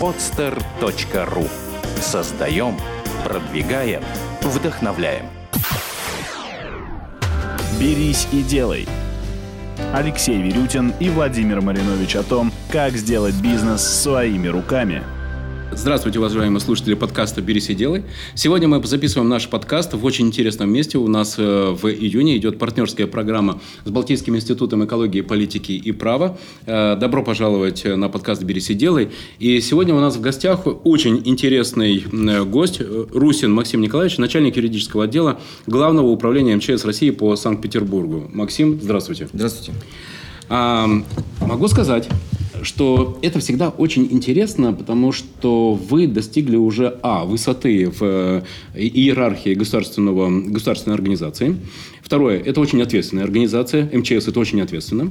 podster.ru Создаем, продвигаем, вдохновляем. «Берись и делай». Алексей Верютин и Владимир Маринович о том, как сделать бизнес своими руками – Здравствуйте, уважаемые слушатели подкаста «Берись и делай». Сегодня мы записываем наш подкаст в очень интересном месте. У нас э, в июне идет партнерская программа с Балтийским институтом экологии, политики и права. Э, добро пожаловать на подкаст «Берись и делай». И сегодня у нас в гостях очень интересный гость Русин Максим Николаевич, начальник юридического отдела Главного управления МЧС России по Санкт-Петербургу. Максим, здравствуйте. Здравствуйте. А, могу сказать, что это всегда очень интересно, потому что вы достигли уже, а, высоты в э, иерархии государственного, государственной организации. Второе, это очень ответственная организация, МЧС это очень ответственно.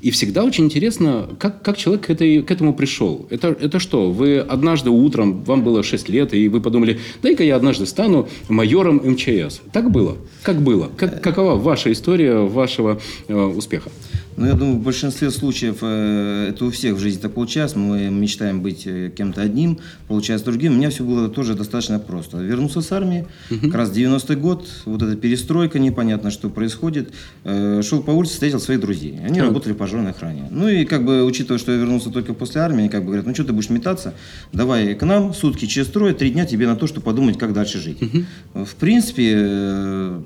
И всегда очень интересно, как, как человек к, этой, к этому пришел. Это, это что, вы однажды утром, вам было 6 лет, и вы подумали, дай-ка я однажды стану майором МЧС. Так было? Как было? Как, какова ваша история вашего э, успеха? Ну, я думаю, в большинстве случаев э, это у всех в жизни так получается. Мы мечтаем быть э, кем-то одним, получается другим. У меня все было тоже достаточно просто. Вернулся с армии, угу. как раз 90-й год, вот эта перестройка, непонятно, что происходит. Э, шел по улице, встретил своих друзей. Они так. работали в пожарной охране. Ну и как бы, учитывая, что я вернулся только после армии, они как бы говорят, ну что ты будешь метаться, давай к нам, сутки через трое, три дня тебе на то, чтобы подумать, как дальше жить. Угу. В принципе,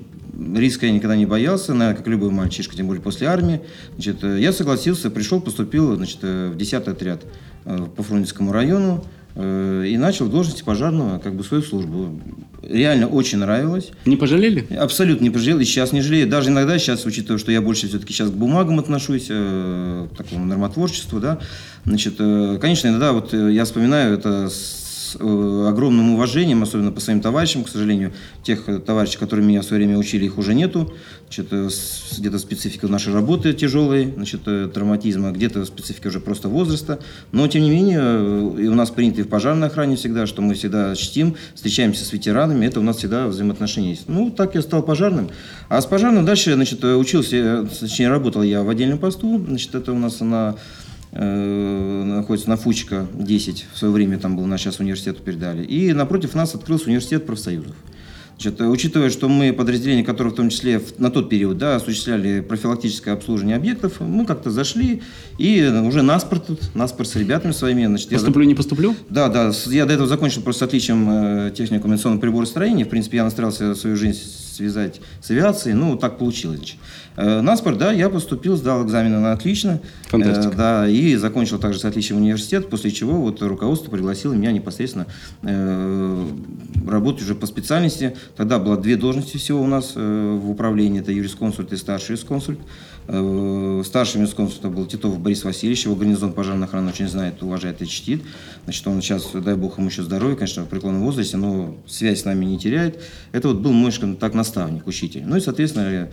риска я никогда не боялся, наверное, как любой мальчишка, тем более после армии. Значит, э, я согласился, пришел, поступил значит, э, в 10 отряд э, по Фрунзенскому району и начал в должности пожарного как бы свою службу. Реально очень нравилось. Не пожалели? Абсолютно не пожалел. И сейчас не жалею. Даже иногда сейчас, учитывая, что я больше все-таки сейчас к бумагам отношусь, к такому нормотворчеству, да, значит, конечно, иногда вот я вспоминаю это с Э, огромным уважением, особенно по своим товарищам, к сожалению, тех э, товарищей, которые меня в свое время учили, их уже нету. Значит, э, где-то специфика нашей работы тяжелой, значит, травматизма, где-то специфика уже просто возраста. Но, тем не менее, и у нас принято и в пожарной охране всегда, что мы всегда чтим, встречаемся с ветеранами, это у нас всегда взаимоотношения есть. Ну, так я стал пожарным. А с пожарным дальше, значит, учился, точнее, работал я в отдельном посту, значит, это у нас на находится на Фучка 10, в свое время там был, на сейчас университету передали. И напротив нас открылся университет профсоюзов. Значит, учитывая, что мы подразделение, которое в том числе на тот период да, осуществляли профилактическое обслуживание объектов, мы как-то зашли и уже наспорт, наспорт с ребятами своими. Значит, поступлю, я... не поступлю? Да, да. Я до этого закончил просто с отличием э, технику коммуникационного приборостроения. В принципе, я настраивался свою жизнь связать с авиацией. Ну, так получилось. Значит. Э, наспорт, да, я поступил, сдал экзамены на отлично. Фантастика. Э, да, и закончил также с отличием университет, после чего вот руководство пригласило меня непосредственно работать уже по специальности. Тогда было две должности всего у нас э, в управлении, это юрисконсульт и старший юрисконсульт. Э, старшим юрисконсультом был Титов Борис Васильевич, его гарнизон пожарной охраны очень знает, уважает и чтит. Значит, он сейчас, дай бог ему еще здоровья, конечно, в преклонном возрасте, но связь с нами не теряет. Это вот был мой, скажем так, наставник, учитель. Ну и, соответственно,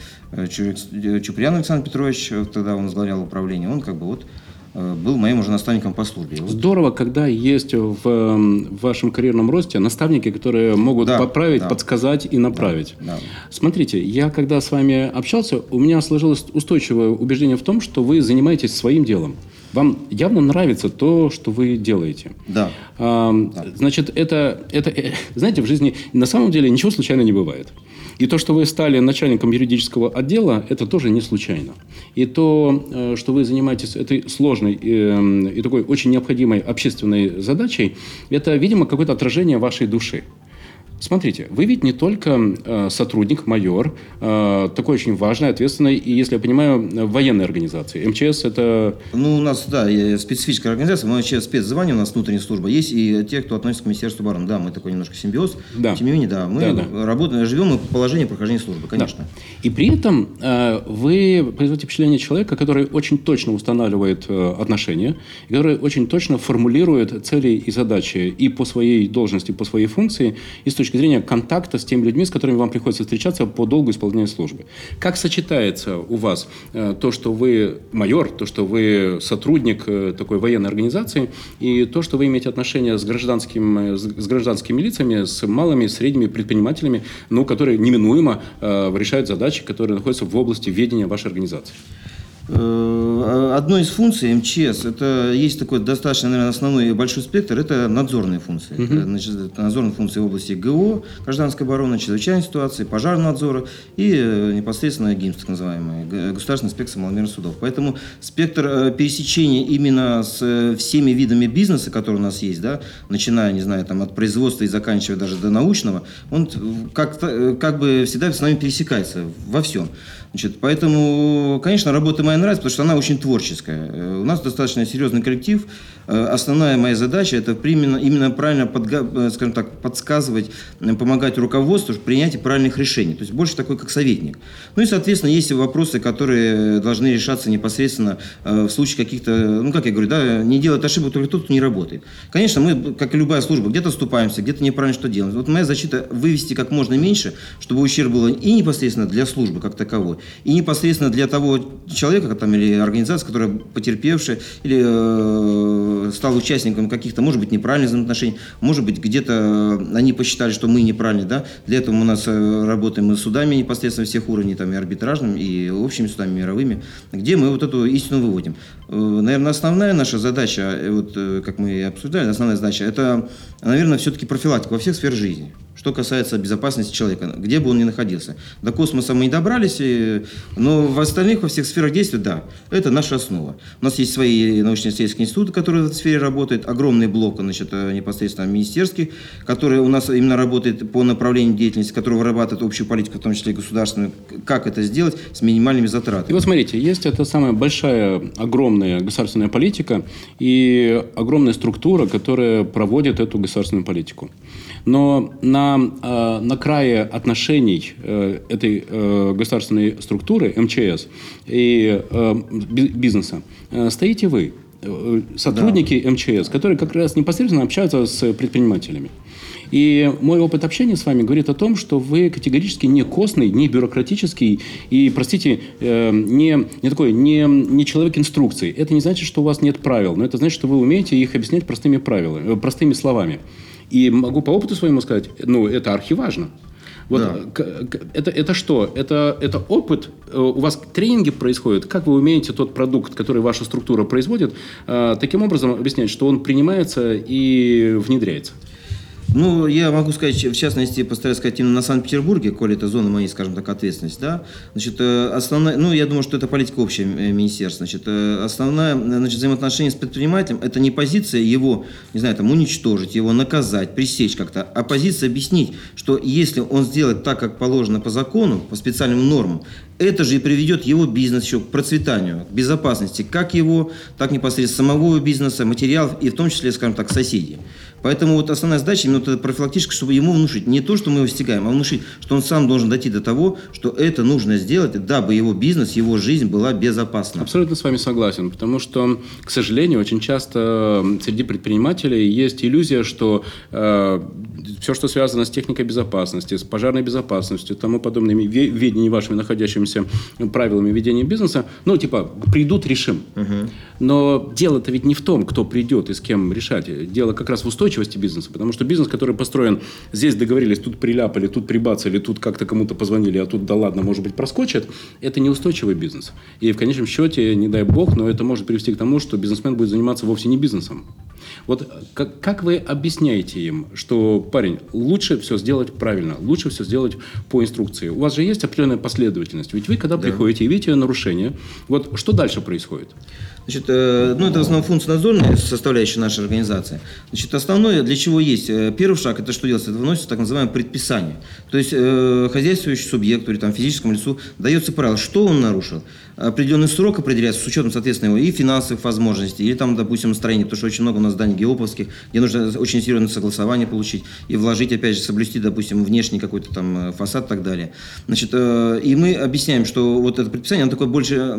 Чупрян Александр Петрович, тогда он возглавлял управление, он как бы вот Э, был моим уже наставником по службе. Здорово, когда есть в, в вашем карьерном росте наставники, которые могут да, поправить, да. подсказать и направить. Да, да. Смотрите, я когда с вами общался, у меня сложилось устойчивое убеждение в том, что вы занимаетесь своим делом. Вам явно нравится то, что вы делаете. Да. А, да. Значит, это, это, э, знаете, в жизни на самом деле ничего случайно не бывает. И то, что вы стали начальником юридического отдела, это тоже не случайно. И то, э, что вы занимаетесь этой сложной э, и такой очень необходимой общественной задачей, это, видимо, какое-то отражение вашей души. Смотрите, вы ведь не только э, сотрудник, майор, э, такой очень важный, ответственный, и, если я понимаю, военной организации. МЧС это... Ну, у нас, да, специфическая организация, мы МЧС спецзвание, у нас внутренняя служба. Есть и те, кто относится к Министерству обороны. Да, мы такой немножко симбиоз. Да. Тем не менее, да, мы да, да. работаем, живем по положению прохождения службы, конечно. Да. И при этом э, вы производите впечатление человека, который очень точно устанавливает э, отношения, который очень точно формулирует цели и задачи и по своей должности, по своей функции, и с точки точки зрения контакта с теми людьми, с которыми вам приходится встречаться по долгу исполнения службы. Как сочетается у вас э, то, что вы майор, то, что вы сотрудник э, такой военной организации, и то, что вы имеете отношение с, гражданским, э, с гражданскими лицами, с малыми, средними предпринимателями, ну, которые неминуемо решают задачи, которые находятся в области ведения вашей организации? Э, одной из функций МЧС, это есть такой достаточно, наверное, основной большой спектр, это надзорные функции. Uh-huh. Значит, это надзорные функции в области ГО, гражданской обороны, чрезвычайной ситуации, пожарного надзора и э, непосредственно ГИМС, так называемый, Государственная инспекция маломерных судов. Поэтому спектр пересечения именно с всеми видами бизнеса, которые у нас есть, да, начиная, не знаю, там, от производства и заканчивая даже до научного, он как, как бы всегда с нами пересекается во всем. Значит, поэтому, конечно, работа моя нравится, потому что она очень творческая. Э, у нас достаточно серьезный коллектив. Э, основная моя задача – это именно, именно правильно подга, э, скажем так, подсказывать, помогать руководству в принятии правильных решений. То есть больше такой, как советник. Ну и, соответственно, есть вопросы, которые должны решаться непосредственно в случае каких-то, ну, как я говорю, да, не делать ошибок только тот, кто не работает. Конечно, мы, как и любая служба, где-то ступаемся, где-то неправильно что делаем. Вот моя защита – вывести как можно меньше, чтобы ущерб был и непосредственно для службы как таковой, и непосредственно для того человека там, или организации, которая потерпевшая или э, стал участником каких-то, может быть, неправильных взаимоотношений, может быть, где-то они посчитали, что мы неправильны, да, для этого у нас э, работаем с судами непосредственно всех уровней, там, и арбитражным, и общими судами мировыми, где мы вот эту истину выводим. Э, наверное, основная наша задача, э, вот, как мы и обсуждали, основная задача, это, наверное, все-таки профилактика во всех сферах жизни что касается безопасности человека, где бы он ни находился. До космоса мы не добрались, но в остальных, во всех сферах действия, да, это наша основа. У нас есть свои научно-исследовательские институты, которые в этой сфере работают, огромный блок, значит, э, непосредственно министерский, который у нас именно работает по направлению деятельности, который вырабатывает общую политику, в том числе и государственную, как это сделать с минимальными затратами. И вот смотрите, есть эта самая большая, огромная государственная политика и огромная структура, которая проводит эту государственную политику. Но на, э, на крае отношений э, этой э, государственной структуры, МЧС, и бизнеса стоите вы, сотрудники да. МЧС, которые как раз непосредственно общаются с предпринимателями. И мой опыт общения с вами говорит о том, что вы категорически не костный, не бюрократический и, простите, не, не такой, не, не человек инструкций. Это не значит, что у вас нет правил, но это значит, что вы умеете их объяснять простыми правилами, простыми словами. И могу по опыту своему сказать, ну, это архиважно. Вот да. это, это что? Это, это опыт? Э, у вас тренинги происходят? Как вы умеете тот продукт, который ваша структура производит, э, таким образом объяснять, что он принимается и внедряется? Ну, я могу сказать, в частности, постараюсь сказать именно на Санкт-Петербурге, коли это зона моей, скажем так, ответственности, да. Значит, э, основная, ну, я думаю, что это политика общая э, министерства. Значит, э, основная, значит, взаимоотношение с предпринимателем – это не позиция его, не знаю, там, уничтожить, его наказать, пресечь как-то, а позиция объяснить, что если он сделает так, как положено по закону, по специальным нормам, это же и приведет его бизнес еще к процветанию, к безопасности, как его, так непосредственно самого бизнеса, материалов и в том числе, скажем так, соседей. Поэтому вот основная задача именно вот профилактическая, чтобы ему внушить не то, что мы его стигаем, а внушить, что он сам должен дойти до того, что это нужно сделать, дабы его бизнес, его жизнь была безопасна. Абсолютно с вами согласен, потому что, к сожалению, очень часто среди предпринимателей есть иллюзия, что э, все, что связано с техникой безопасности, с пожарной безопасностью, тому подобными ведениями вашими находящимися правилами ведения бизнеса, ну, типа, придут, решим. Угу. Но дело-то ведь не в том, кто придет и с кем решать. Дело как раз в устойчивости бизнеса. Потому что бизнес, который построен, здесь договорились, тут приляпали, тут прибацали, тут как-то кому-то позвонили, а тут, да ладно, может быть, проскочит, это неустойчивый бизнес. И в конечном счете, не дай бог, но это может привести к тому, что бизнесмен будет заниматься вовсе не бизнесом. Вот как, как вы объясняете им, что, парень, лучше все сделать правильно, лучше все сделать по инструкции? У вас же есть определенная последовательность. Ведь вы, когда да. приходите и видите нарушение, вот что дальше происходит? Значит, э, ну, это в основном функция надзорная составляющая нашей организации. Значит, основное, для чего есть? Э, первый шаг, это что делается? Это выносится так называемое предписание. То есть, э, хозяйствующий субъекту или там, физическому лицу дается правило, что он нарушил. Определенный срок определяется с учетом, соответственно, его и финансовых возможностей, или там, допустим, строения, потому что очень много у нас зданий геоповских, где нужно очень серьезное согласование получить и вложить, опять же, соблюсти, допустим, внешний какой-то там фасад и так далее. Значит, и мы объясняем, что вот это предписание, оно такое больше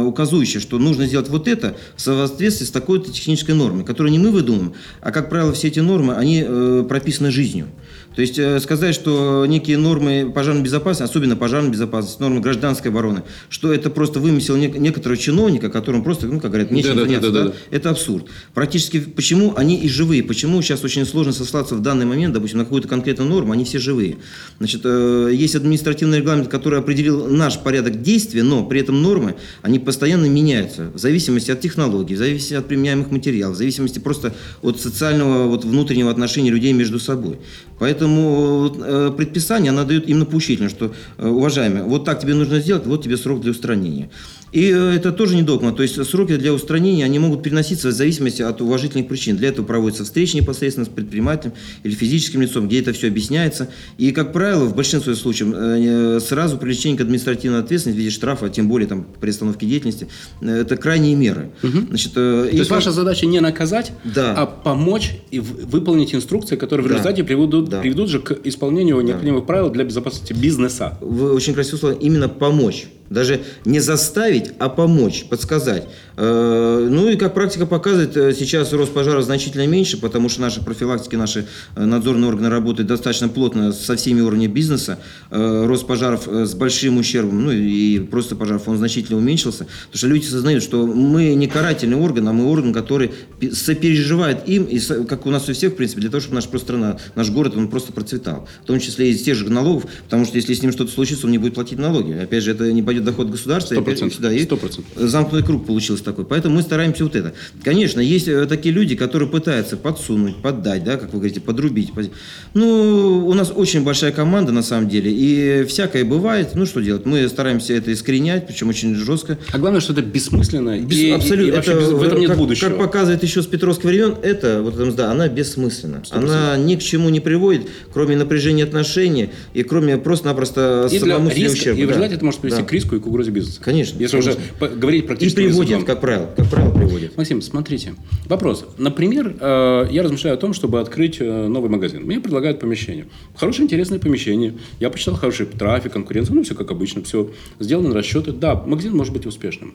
указующее, что нужно сделать вот это в соответствии с такой-то технической нормой, которую не мы выдумываем, а, как правило, все эти нормы, они э, прописаны жизнью. То есть э, сказать, что некие нормы пожарной безопасности, особенно пожарной безопасности, нормы гражданской обороны, что это просто вымысел нек- некоторого чиновника, которым просто, ну, как говорят, нечем Да-да-да, заняться, да, да-да. это абсурд. Практически почему они и живые, почему сейчас очень сложно сослаться в данный момент, допустим, на какую-то конкретную норму, они все живые. Значит, э, есть административный регламент, который определил наш порядок действия, но при этом нормы, они постоянно меняются в зависимости от технологий, в зависимости от применяемых материалов, в зависимости просто от социального, вот, внутреннего отношения людей между собой. Поэтому вот, э, предписание она дает именно поучительно, что, э, уважаемые, вот так тебе нужно сделать, вот тебе срок для устранения. И э, это тоже не догма, то есть сроки для устранения, они могут переноситься в зависимости от уважительных причин. Для этого проводятся встречи непосредственно с предпринимателем или физическим лицом, где это все объясняется. И, как правило, в большинстве случаев э, сразу привлечение к административной ответственности в виде штрафа, а тем более там, при остановке деятельности, э, это крайние меры. Значит, э, То и есть по- ваша задача не наказать, Да. а помочь и выполнить инструкции, которые в Да. результате приведут, Да. приведут же к исполнению необходимых правил для безопасности бизнеса. Вы очень красиво слово, именно помочь. Даже не заставить, а помочь, подсказать. Э, Ну и как практика показывает, э, сейчас рост пожаров значительно меньше, потому что наши профилактики, наши э, надзорные органы работают достаточно плотно со всеми уровнями бизнеса. Рост пожаров с большим ущербом, ну и просто пожаров, он значительно уменьшился. Потому что люди осознают, что мы не карательный орган, а мы орган, который пе- сопереживает им, и как у нас у всех, в принципе, для того, чтобы наша просто страна, наш город, он просто процветал. В том числе из тех же налогов, потому что если с ним что-то случится, он не будет платить налоги. Опять же, это не пойдет доход государства. и Сто опять процентов. сюда, и Сто процентов. Замкнутый круг получился такой. Поэтому мы стараемся вот это. Конечно, есть э, такие люди, которые пытаются подсунуть, поддать, да, как вы говорите, подрубить. Поз- Ну, у нас очень большая команда на самом деле, и всякое бывает. Ну, что делать? Мы стараемся это искоренять, причем очень жестко. А главное, что это бессмысленно. Без- и, и- абсолютно. и вообще Это, без- в этом нет как, будущего. Как показывает еще с Петровского времен, это, вот эта мзда, она бессмысленна. Она ни к чему не приводит, кроме напряжения отношений и кроме просто-напросто и самому риска, ущерба. и Да. это может привести Да. к риску и к угрозе бизнеса. Конечно, Если конечно. уже говорить И практически приводит, как правило, как правило, приводит. Максим, смотрите. Вопрос. Например, э, я размышляю о том, чтобы открыть э, новый магазин. Мне предлагают помещение. Хорошее, интересное помещение. Я посчитал хороший трафик, конкуренцию. Ну, все как обычно. Все сделаны расчеты. Да, магазин может быть успешным.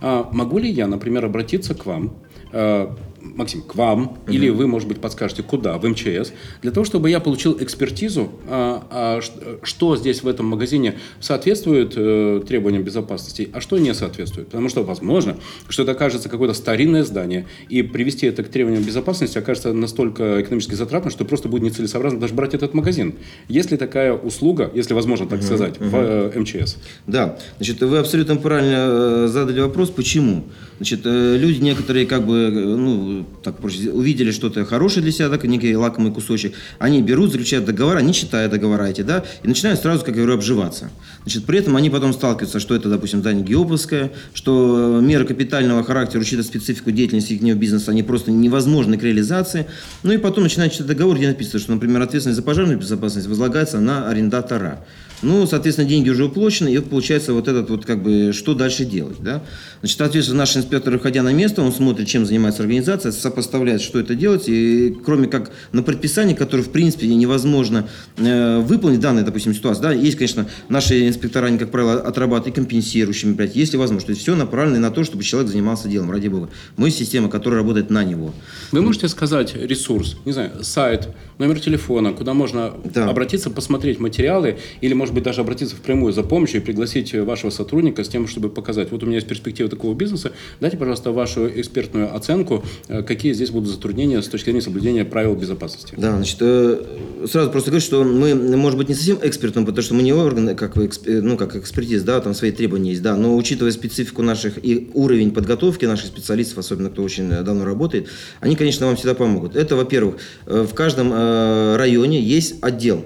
А могу ли я, например, обратиться к вам, э, Максим, к вам, или вы, может быть, подскажете, куда, в МЧС, для того, чтобы я получил экспертизу, а, а, что здесь в этом магазине соответствует э, требованиям безопасности, а что не соответствует. Потому что, возможно, что это окажется какое-то старинное здание, и привести это к требованиям безопасности окажется настолько экономически затратно, что просто будет нецелесообразно даже брать этот магазин. Есть ли такая услуга, если возможно так сказать, в э, МЧС? Да, значит, вы абсолютно правильно э, задали вопрос, почему. Значит, э, люди некоторые как бы, э, ну, так проще, увидели что-то хорошее для себя, так, некий лакомый кусочек, они берут, заключают договора, не читая договора эти, да, и начинают сразу, как я говорю, обживаться. Значит, при этом они потом сталкиваются, что это, допустим, здание Геоповское, что меры капитального характера, учитывая специфику деятельности их бизнеса, они просто невозможны к реализации. Ну и потом начинают читать договор, где написано, что, например, ответственность за пожарную безопасность возлагается на арендатора. Ну, соответственно, деньги уже уплочены, и получается вот этот вот как бы, что дальше делать, да? Значит, соответственно, наш инспектор, выходя на место, он смотрит, чем занимается организация, сопоставляет, что это делать, и кроме как на предписание, которое, в принципе, невозможно э, выполнить данной, допустим, ситуации, да, есть, конечно, наши инспектора, они, как правило, отрабатывают и компенсирующими, блядь, если возможно, то есть все направлено на то, чтобы человек занимался делом, ради бога. Мы система, которая работает на него. Вы можете сказать ресурс, не знаю, сайт, номер телефона, куда можно Да. обратиться, посмотреть материалы, или, может быть, даже обратиться впрямую за помощью и пригласить вашего сотрудника с тем, чтобы показать, вот у меня есть перспектива такого бизнеса, дайте, пожалуйста, вашу экспертную оценку, э, какие здесь будут затруднения с точки зрения соблюдения правил безопасности. Да, значит, э, сразу просто говорю, что мы, может быть, не совсем экспертом, потому что мы не орган, как, вы э, ну, как экспертиз, да, там свои требования есть, да, но учитывая специфику наших и уровень подготовки наших специалистов, особенно кто очень давно работает, они, конечно, вам всегда помогут. Это, во-первых, в каждом районе есть отдел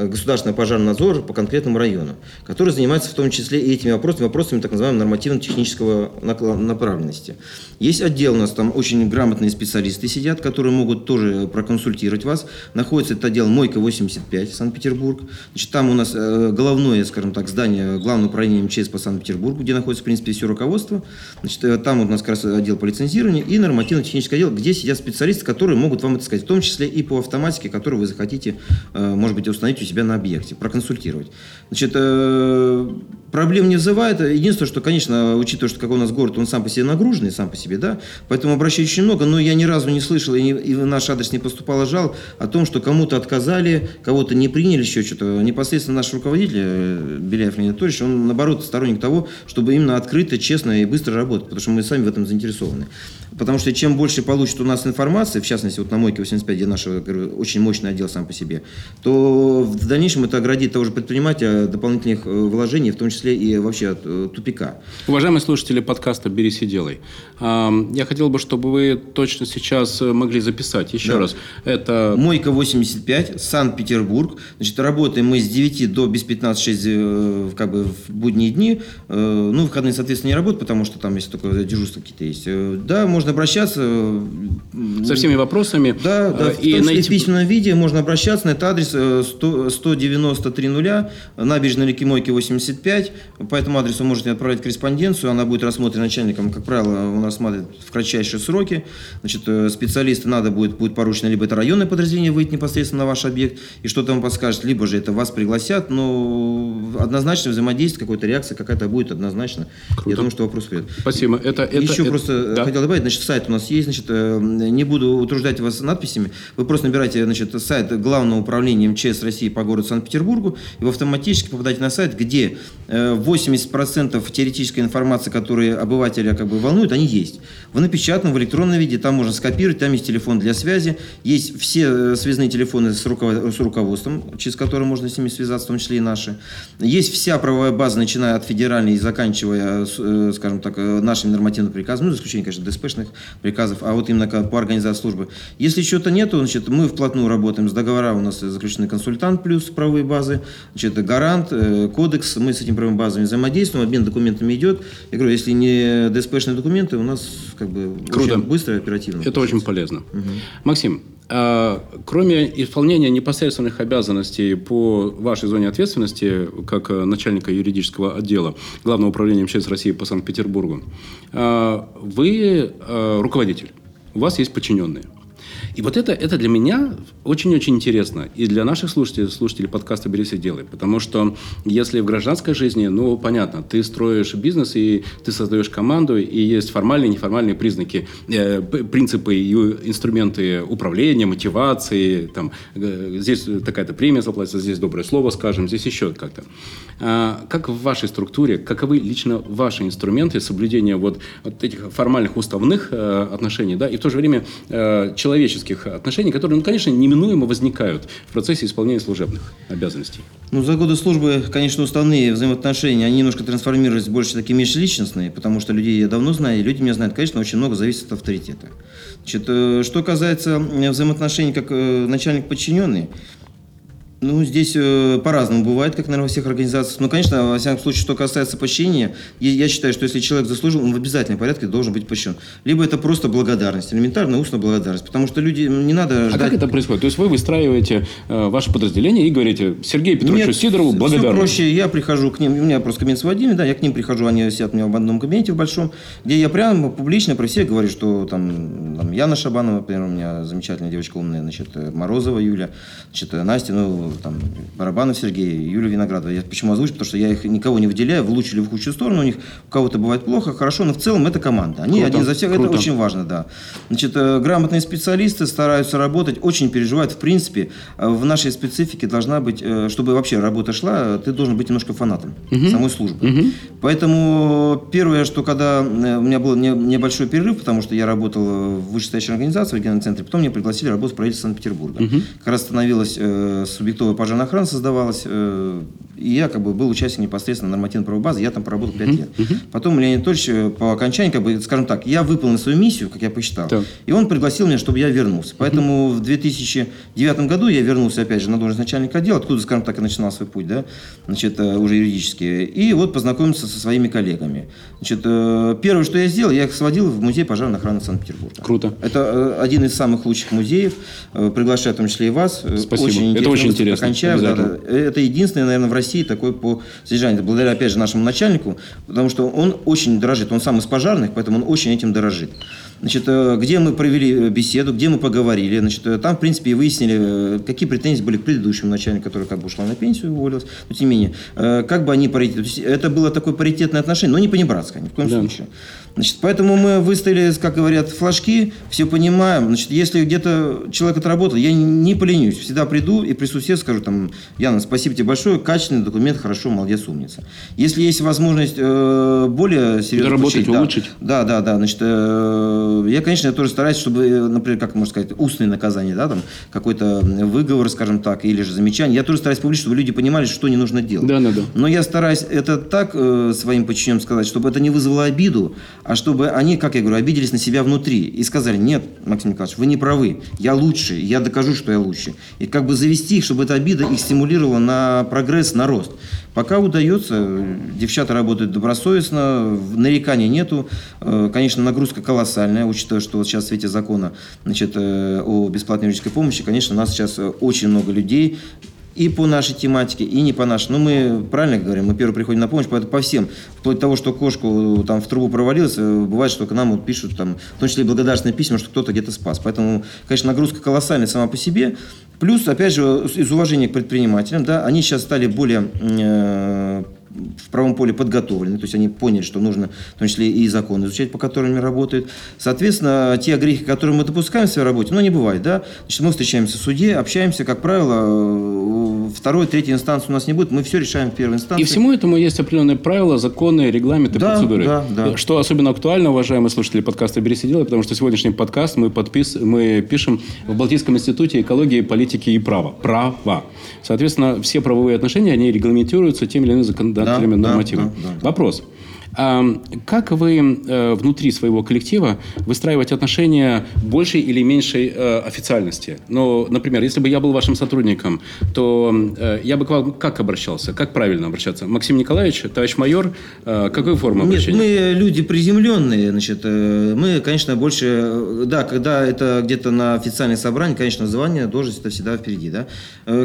э, государственного пожарного надзора по конкретному району, который занимается в том числе и этими вопросами, вопросами так называемого нормативно-технического направленности. Есть отдел у нас, там очень грамотные специалисты сидят, которые могут тоже проконсультировать вас. Находится этот отдел Мойка 85, Санкт-Петербург. Значит, там у нас э, головное, скажем так, здание Главного управления МЧС по Санкт-Петербургу, где находится, в принципе, все руководство. Значит, э, там у нас как раз отдел по лицензированию и нормативно-технический отдел, где сидят специалисты, которые могут вам это сказать, в том числе и по автоматике, которую вы захотите, может быть, установить себя на объекте, проконсультировать. Значит, э, проблем не вызывает. Единственное, что, конечно, учитывая, что какой у нас город, он сам по себе нагруженный, сам по себе, да, поэтому обращений очень много, но я ни разу не слышал, и, не, и наш адрес не поступало жал о том, что кому-то отказали, кого-то не приняли, еще что-то. Непосредственно наш руководитель, э, Беляев Леонид Анатольевич, он, наоборот, сторонник того, чтобы именно открыто, честно и быстро работать, потому что мы сами в этом заинтересованы. Потому что чем больше получит у нас информации, в частности, вот на Мойке 85, где наш говорю, очень мощный отдел сам по себе, то в дальнейшем это оградит того же предпринимателя дополнительных э, вложений, в том числе и вообще от э, тупика. Уважаемые слушатели подкаста «Берись и делай», я хотел бы, чтобы вы точно сейчас э, могли записать еще да. раз. Это... Мойка 85, Санкт-Петербург. Значит, работаем мы с 9 до без 15-6 как бы в будние дни. Ну, выходные, соответственно, не работают, потому что там есть только дежурства какие-то есть. Да, можно обращаться. Со всеми вопросами. Да, да. И в том найти... в письменном виде можно обращаться на этот адрес 100, 193 нуля, набережная реки Мойки 85. По этому адресу можете отправить корреспонденцию, она будет рассмотрена начальником, как правило, он рассматривает в кратчайшие сроки. Значит, э, специалисты надо будет, будет поручено, либо это районное подразделение выйти непосредственно на ваш объект и что-то вам подскажет, либо же это вас пригласят, но однозначно взаимодействие, какой-то реакция какая-то будет однозначно. Круто. Я думаю, что вопрос придет. Спасибо. Это, это, Еще это, просто да. хотел добавить, значит, сайт у нас есть, значит, э, не буду утруждать вас надписями, вы просто набираете, значит, сайт Главного управления МЧС России по городу Санкт-Петербургу, и вы автоматически попадаете на сайт, где 80% э, теоретической информации, которые обывателя как бы волнуют, они есть. В напечатанном, в электронном виде, там можно скопировать, там есть телефон для связи, есть все э, связные телефоны с, руковод... с руководством, через которые можно с ними связаться, в том числе и наши. Есть вся правовая база, начиная от федеральной и заканчивая, э, скажем так, нашими нормативными приказами, ну, за исключением, конечно, ДСПшных приказов, а вот именно по организации службы. Если чего-то нету, значит, мы вплотную работаем с договора, у нас заключены консультант плюс правовые базы, значит, гарант, кодекс, мы с этим правовыми базами взаимодействуем, обмен документами идет. Я говорю, если не ДСПшные документы, у нас как бы Круто. очень быстро и оперативно. Это очень полезно. Угу. Максим, кроме исполнения непосредственных обязанностей по вашей зоне ответственности, как начальника юридического отдела Главного управления МЧС России по Санкт-Петербургу, а, вы а, руководитель, у вас есть подчиненные. И вот это, это для меня очень-очень интересно. И для наших слушателей, слушателей подкаста «Берись и делай». Потому что если в гражданской жизни, ну, понятно, ты строишь бизнес, и ты создаешь команду, и есть формальные неформальные признаки, э, принципы и инструменты управления, мотивации. Там, э, здесь такая-то премия заплатится, здесь доброе слово скажем, здесь еще как-то. А, как в вашей структуре, каковы лично ваши инструменты соблюдения вот, вот этих формальных уставных э, отношений, да, и в то же время э, человеческих отношений, которые, ну, конечно, неминуемо возникают в процессе исполнения служебных обязанностей. Ну, за годы службы, конечно, уставные взаимоотношения, они немножко трансформировались больше такие межличностные, потому что людей я давно знаю, и люди меня знают, конечно, очень много зависит от авторитета. Значит, э, что касается взаимоотношений как начальник-подчиненный, ну, здесь э, по-разному бывает, как, наверное, во всех организациях. Но, конечно, во всяком случае, что касается подчинения, я, я считаю, что если человек заслужил, он в обязательном порядке должен быть подчинен. Либо это просто благодарность, элементарная устная благодарность. Потому что люди, не надо ждать... А как это происходит? То есть вы выстраиваете э, ваше подразделение и говорите Сергею Петровичу Нет, Сидорову благодарность? все проще. Я прихожу к ним, у меня просто кабинет свободный, да, я к ним прихожу, они сидят у меня в одном кабинете в большом, где я прямо публично при всех говорю, что там, там Яна Шабанова, например, у меня замечательная девочка умная, значит, Морозова Юля, значит, Настя, ну, там, Барабанов Сергей, Юлия Виноградова. Я почему озвучу? Потому что я их никого не выделяю в лучшую или в худшую сторону. У них у кого-то бывает плохо, хорошо, но в целом это команда. Они круто, один за всех, круто. это очень важно, да. Значит, э, грамотные специалисты стараются работать, очень переживают. В принципе, э, в нашей специфике должна быть, э, чтобы вообще работа шла, ты должен быть немножко фанатом угу. самой службы. Угу. Поэтому первое, что когда у меня был небольшой перерыв, потому что я работал в вышестоящей организации в региональном центре, потом меня пригласили работать в правительстве Санкт-Петербурга. Угу. Как раз становилась э, субъектовая пожарная охрана создавалась, э, и я как бы был участником непосредственно нормативной правовой базы, я там проработал 5 лет. Потом Леонид Анатольевич э, по окончании, как бы, скажем так, я выполнил свою миссию, как я посчитал, так. и он пригласил меня, чтобы я вернулся. Поэтому в 2009 году я вернулся, опять же, на должность начальника отдела, откуда, скажем так, и начинал свой путь, да, значит, э, уже юридически, и вот познакомился со своими коллегами. Значит, первое, что я сделал, я их сводил в музей пожарной охраны Санкт-Петербурга. Круто. Это один из самых лучших музеев, приглашаю в том числе и вас. Спасибо, очень это очень интересно. Кончаев, да, да. Это единственный, наверное, в России такой по содержанию. благодаря, опять же, нашему начальнику, потому что он очень дорожит. Он сам из пожарных, поэтому он очень этим дорожит. значит, э, где мы провели э, беседу, где мы поговорили, значит, э, там, в принципе, и выяснили, э, какие претензии были к предыдущему начальнику, который как бы ушла на пенсию, уволилась, но тем не менее, э, как бы они паритет, это было такое паритетное отношение, но не понебратское, ни в коем Да. случае. Значит, поэтому мы выставили, как говорят, флажки, все понимаем. Значит, если где-то человек отработал, я не поленюсь. Всегда приду и при сусе скажу, там, Яна, спасибо тебе большое, качественный документ, хорошо, молодец, умница. Если есть возможность э, более серьезно Доработать, улучшить. Да, да, да. Значит, э, я, конечно, я тоже стараюсь, чтобы, э, например, как можно сказать, устные наказания, да, там, какой-то выговор, скажем так, или же замечание. Я тоже стараюсь публично, чтобы люди понимали, что не нужно делать. Да, да, да. Но я стараюсь это так э, своим подчиненным сказать, чтобы это не вызвало обиду, а чтобы они, как я говорю, обиделись на себя внутри и сказали, нет, Максим Николаевич, вы не правы, я лучше, я докажу, что я лучше. И как бы завести их, чтобы эта обида их стимулировала на прогресс, на рост. Пока удается, девчата работают добросовестно, нареканий нету. Э, Конечно, нагрузка колоссальная, учитывая, что вот сейчас в свете закона значит, э, о бесплатной юридической помощи, конечно, у нас сейчас э, очень много людей, и по нашей тематике, и не по нашей. Но мы правильно говорим, мы первый приходим на помощь, поэтому по всем. Вплоть до того, что кошку там в трубу провалилась, э, бывает, что к нам вот пишут, там, в том числе благодарственные письма, что кто-то где-то спас. Поэтому, конечно, нагрузка колоссальная сама по себе. Плюс, опять же, из уважения к предпринимателям, да, они сейчас стали более э, в правом поле подготовлены, то есть они поняли, что нужно в том числе и законы изучать, по которым они работают. Соответственно, те огрехи, которые мы допускаем в своей работе, ну, не бывает, да, значит, мы встречаемся в суде, общаемся, как правило, э, второй, третьей инстанции у нас не будет, мы все решаем в первой инстанции. И всему этому есть определенные правила, законы, регламенты, Да, процедуры. да, да. Что особенно актуально, уважаемые слушатели подкаста «Бери сидела», потому что сегодняшний подкаст мы, подпис... мы пишем в Балтийском институте экологии, политики и права. Права. Соответственно, все правовые отношения, они регламентируются теми или иными законодательными Да, да, нормативами. да, да, да. Вопрос. А как вы э, внутри своего коллектива выстраиваете отношения большей или меньшей э, официальности? Ну, например, если бы я был вашим сотрудником, то э, я бы к вам как обращался? Как правильно обращаться? Максим Николаевич, товарищ майор, какой формы Нет, обращения? мы люди приземленные, значит, мы, конечно, больше, да, когда это где-то на официальных собраниях, конечно, звание, должность, это всегда впереди, да.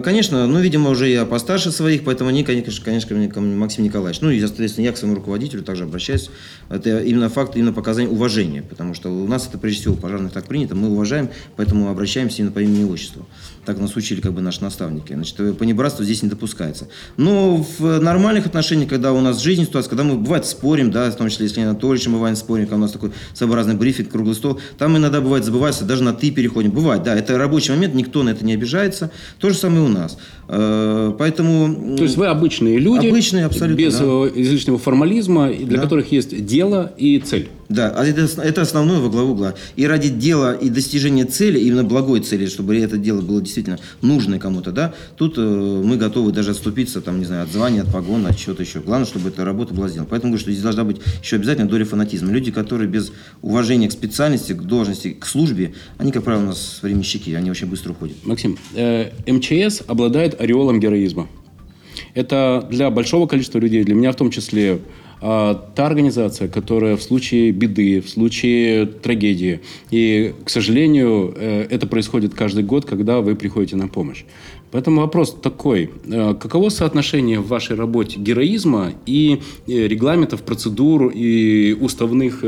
Конечно, ну, видимо, уже я постарше своих, поэтому они, конечно, конечно, Максим Николаевич, ну, и, соответственно, я к своему руководителю также обращаюсь. Это именно факт, именно показание уважения, потому что у нас это, прежде всего, пожарных так принято, мы уважаем, поэтому обращаемся именно по имени и отчеству. Так нас учили, как бы, наши наставники. Значит, э, понебратство здесь не допускается. Но в нормальных отношениях, когда у нас жизнь, ситуация, когда мы, бывает, спорим, да, в том числе, если Анатольевичем бывает спорим, когда у нас такой своеобразный брифинг, круглый стол, там иногда бывает забывается, даже на «ты» переходим. Бывает, да, это рабочий момент, никто на это не обижается. То же самое у нас. Э, Поэтому... То есть вы обычные люди, Обычные, абсолютно, без да. излишнего формализма, для Да. которых есть дело и цель. Да, а это, это основное во главу угла. И ради дела и достижения цели, именно благой цели, чтобы это дело было действительно нужное кому-то, да, тут э, мы готовы даже отступиться, там, не знаю, от звания, от погона, от чего-то еще. Главное, чтобы эта работа была сделана. Поэтому говорю, что здесь должна быть еще обязательно доля фанатизма. Люди, которые без уважения к специальности, к должности, к службе, они, как правило, у нас временщики, они очень быстро уходят. Максим, э, МЧС обладает ореолом героизма. Это для большого количества людей, для меня в том числе, а, та организация, которая в случае беды, в случае трагедии, и, к сожалению, э, это происходит каждый год, когда вы приходите на помощь. Поэтому вопрос такой. э, Каково соотношение в вашей работе героизма и э, регламентов, процедур и уставных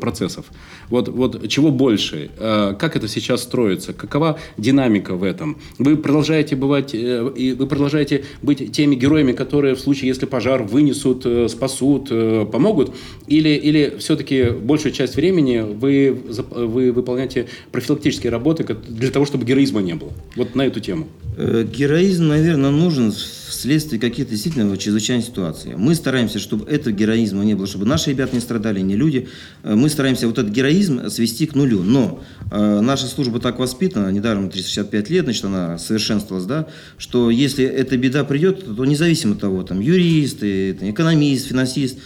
процессов? Вот, вот чего больше? Э, Как это сейчас строится? Какова динамика в этом? Вы продолжаете бывать, э, и вы продолжаете быть теми героями, которые в случае, если пожар вынесут, э, спасут, помогут? Или, или все-таки большую часть времени вы, вы выполняете профилактические работы для того, чтобы героизма не было? Вот на эту тему. Героизм, наверное, нужен вследствие каких-то действительно чрезвычайных ситуаций. Мы стараемся, чтобы этого героизма не было, чтобы наши ребята не страдали, не люди. Э, Мы стараемся вот этот героизм свести к нулю. Но э, наша служба так воспитана, недаром 365 лет, значит, она совершенствовалась, да, что если эта беда придет, то независимо от того, там, юрист, там, экономист, финансист,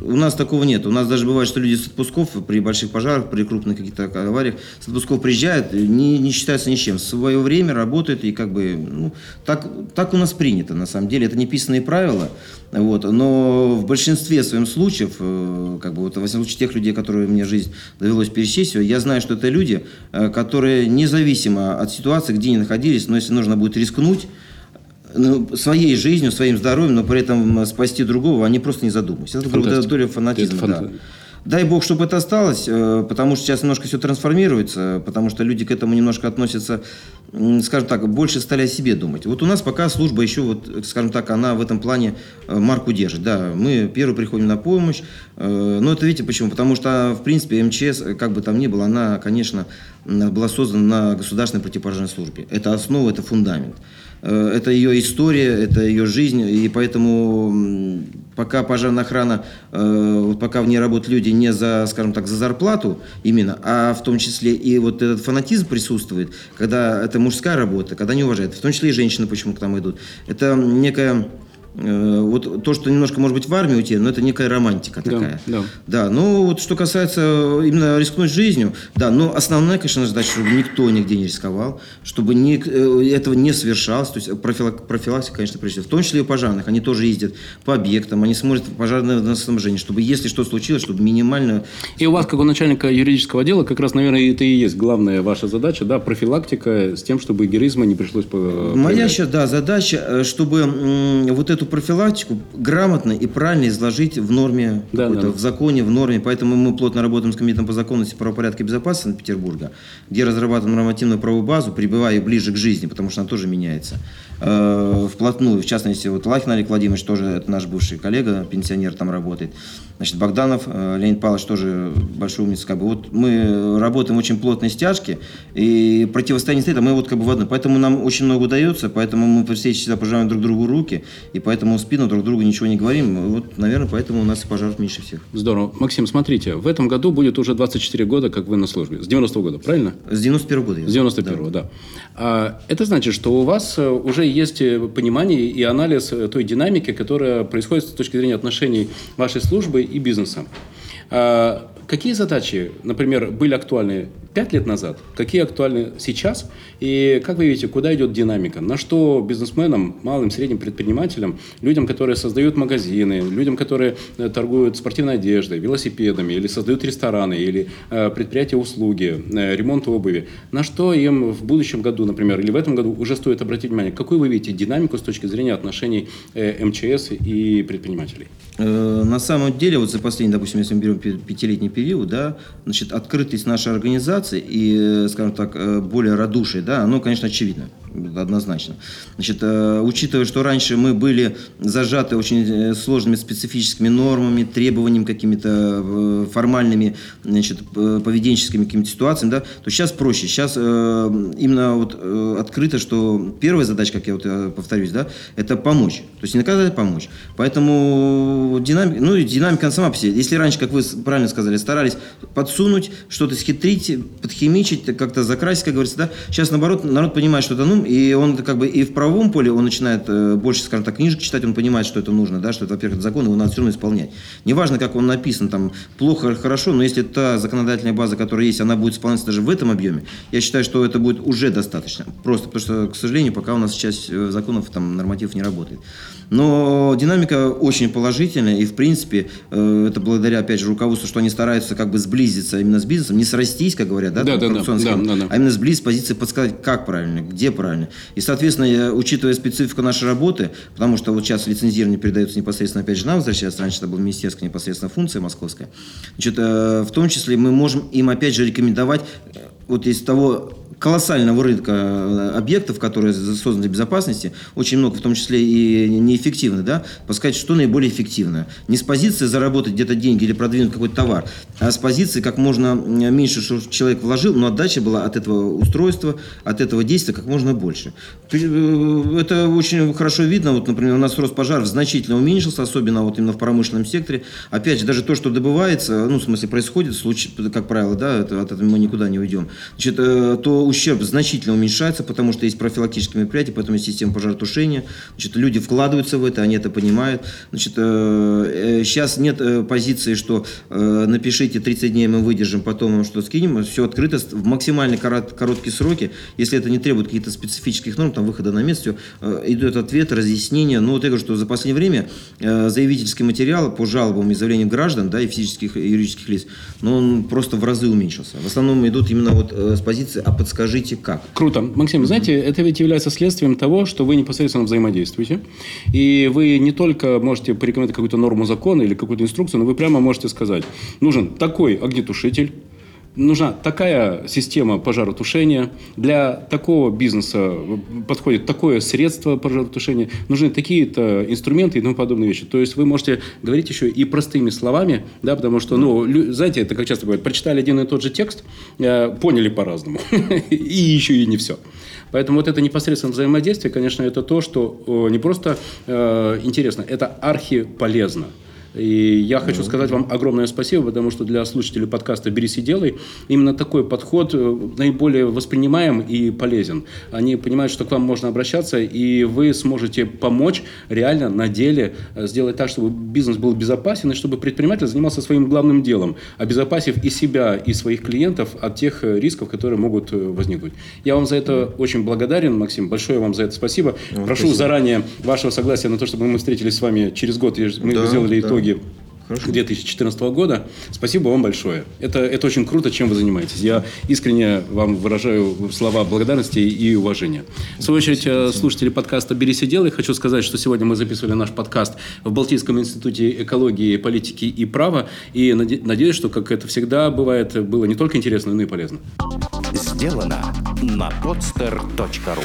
у нас такого нет. У нас даже бывает, что люди с отпусков при больших пожарах, при крупных каких-то авариях с отпусков приезжают, не, не считаются ни с чем. В свое время работают и как бы, ну, так, так у нас принято на самом деле. Это не писанные правила, вот, но в большинстве своем случаев, э, как бы вот, во всяком случае, тех людей, которые мне жизнь довелось пересесть, я знаю, что это люди, э, которые независимо от ситуации, где они находились, но если нужно будет рискнуть, ну, своей жизнью, своим здоровьем, но при этом спасти другого, они просто не задумываются. Это, Фантастика. доля фанатизма, Это да. фанта- Дай бог, чтобы это осталось, э, потому что сейчас немножко все трансформируется, потому что люди к этому немножко относятся, скажем так, больше стали о себе думать. Вот у нас пока служба еще, вот, скажем так, она в этом плане э, марку держит. Да, мы первые приходим на помощь, э, но это видите почему? Потому что, в принципе, МЧС, как бы там ни было, она, конечно, была создана на государственной противопожарной службе. Это основа, это фундамент. Э, Это ее история, это ее жизнь, и поэтому пока пожарная охрана, э, пока в ней работают люди не за, скажем так, за зарплату именно, а в том числе и вот этот фанатизм присутствует, когда это мужская работа, когда не уважают, в том числе и женщины почему к нам идут. Это некая вот то, что немножко может быть в армии уйти, но это некая романтика Да, такая. да. Да, ну вот что касается именно рискнуть жизнью, да, но основная, конечно, задача, чтобы никто нигде не рисковал, чтобы ни- э, этого не совершалось, то есть профилак- профилактика, конечно, прежде всего, в том числе и у пожарных, они тоже ездят по объектам, они смотрят пожарное снабжение, чтобы если что случилось, чтобы минимально И у вас, как у начальника юридического отдела, как раз, наверное, это и есть главная ваша задача, да, профилактика с тем, чтобы героизма не пришлось по- Моя проявлять. сейчас, да, задача, э, чтобы вот эту профилактику грамотно и правильно изложить в норме, Да, да. в законе, в норме. Поэтому мы плотно работаем с Комитетом по законности, правопорядка и безопасности Санкт-Петербурга, где разрабатываем нормативную правовую базу, прибывая ближе к жизни, потому что она тоже меняется. Э, Вплотную, в частности, вот Лахин Олег Владимирович, тоже это наш бывший коллега, пенсионер там работает. Значит, Богданов э, Леонид Павлович тоже большой умница. Как бы. Вот мы работаем очень плотно и стяжки, и противостояние стоит, а мы вот как бы в одной. Поэтому нам очень много удается, поэтому мы встрече всегда пожимаем друг другу руки, и поэтому в спину друг другу ничего не говорим. Вот, наверное, поэтому у нас и пожаров меньше всех. Здорово. Максим, смотрите, в этом году будет уже 24 года, как вы на службе. С 90 года, правильно? С 91 года. С 91-го, да. А, Это значит, что у вас э, уже есть э, понимание и анализ э, той динамики, которая происходит с точки зрения отношений вашей службы и бизнеса. Какие задачи, например, были актуальны 5 лет назад, какие актуальны сейчас? И как вы видите, куда идет динамика? На что бизнесменам, малым, средним предпринимателям, людям, которые создают магазины, людям, которые э, торгуют спортивной одеждой, велосипедами, или создают рестораны, или э, предприятия услуги, э, ремонт обуви, на что им в будущем году, например, или в этом году уже стоит обратить внимание? Какую вы видите динамику с точки зрения отношений э, МЧС и предпринимателей? Э, На самом деле, вот за последний, допустим, если мы берем пятилетний период, да, значит, открытость нашей организации и, э, скажем так, э, более радушие, да, оно, конечно, очевидно, однозначно. Значит, э, учитывая, что раньше мы были зажаты очень э, сложными специфическими нормами, требованиями какими-то э, формальными, значит, поведенческими какими-то ситуациями, да, то сейчас проще. Сейчас именно вот открыто, что первая задача, как я вот повторюсь, да, это помочь. То есть не наказать, а помочь. Поэтому динамика, ну и динамика сама по себе. Если раньше, как вы правильно сказали, старались подсунуть, что-то схитрить, подхимичить, как-то закрасить, как говорится, да, сейчас наоборот народ понимает, что это ну, и он как бы и в правовом поле он начинает э, больше, скажем так, книжек читать, он понимает, что это нужно, да, что это, во-первых, это закон, его надо все равно исполнять. Неважно, как он написан, там, плохо или хорошо, но если та законодательная база, которая есть, она будет исполняться даже в этом объеме, я считаю, что это будет уже достаточно. Просто потому что, к сожалению, пока у нас сейчас э, законов, там, норматив не работает. Но динамика очень положительная, и, в принципе, э, это благодаря, опять же, руководству, что они стараются как бы сблизиться именно с бизнесом, не срастись, как говорят, да, Да, да, да, да, да, да. а именно сблизить с позиции, подсказать, как правильно, где правильно. И, соответственно, я, учитывая специфику нашей работы, потому что вот сейчас лицензирование передается непосредственно, опять же, нам возвращается, раньше это была министерская непосредственно функция московская, значит, э, в том числе мы можем им, опять же, рекомендовать, вот из того колоссального рынка э, объектов, которые созданы для безопасности, очень много, в том числе и неэффективно, да, подсказать, что наиболее эффективно. Не с позиции заработать где-то деньги или продвинуть какой-то товар, а с позиции как можно меньше, чтобы человек вложил, но отдача была от этого устройства, от этого действия как можно больше. Э, Это очень хорошо видно. Вот, например, у нас рост пожаров значительно уменьшился, особенно вот именно в промышленном секторе. Опять же, даже то, что добывается, ну, в смысле, происходит, случай, как правило, да, это, от этого мы никуда не уйдем. Значит, э, то ущерб значительно уменьшается, потому что есть профилактические мероприятия, поэтому есть система пожаротушения. Значит, люди вкладываются в это, они это понимают. Значит, э, э, сейчас нет позиции, что напишите 30 дней, мы выдержим, потом вам что скинем. Все открыто в максимально корот- короткие сроки. Если это не требует каких-то специфических норм, там выхода на место, всё, э, идет ответ, разъяснение. Но вот я говорю, что за последнее время заявительский материал по жалобам и заявлениям граждан, да, и физических, и юридических лиц, но он просто в разы уменьшился. В основном идут именно вот э, с позиции, а подсказать Скажите, как? Круто. Максим, знаете, это ведь является следствием того, что вы непосредственно взаимодействуете. И вы не только можете порекомендовать какую-то норму закона или какую-то инструкцию, но вы прямо можете сказать, нужен такой огнетушитель, нужна такая система пожаротушения, для такого бизнеса подходит такое средство пожаротушения, нужны такие-то инструменты и тому подобные вещи. То есть вы можете говорить еще и простыми словами, да, потому что, ну, знаете, это как часто бывает, прочитали один и тот же текст, э, поняли по-разному, и еще и не все. Поэтому вот это непосредственное взаимодействие, конечно, это то, что не просто э, интересно, это архиполезно. И я хочу сказать вам огромное спасибо, потому что для слушателей подкаста «Берись и делай» именно такой подход э, наиболее воспринимаем и полезен. Они понимают, что к вам можно обращаться, и вы сможете помочь реально на деле э, сделать так, чтобы бизнес был безопасен, и чтобы предприниматель занимался своим главным делом, обезопасив и себя, и своих клиентов от тех э, рисков, которые могут возникнуть. Я вам за это очень благодарен, Максим. Большое вам за это спасибо. Прошу спасибо. заранее вашего согласия на то, чтобы мы встретились с вами через год, и мы Да, сделали да. итоги Хорошо. 2014 года. Спасибо вам большое. Это, это очень круто, чем вы занимаетесь. Я искренне вам выражаю слова благодарности и уважения. В свою очередь, э, слушатели подкаста «Берись и делай», хочу сказать, что сегодня мы записывали наш подкаст в Балтийском институте экологии, политики и права. И наде- надеюсь, что, как это всегда бывает, было не только интересно, но и полезно. Сделано на podster.ru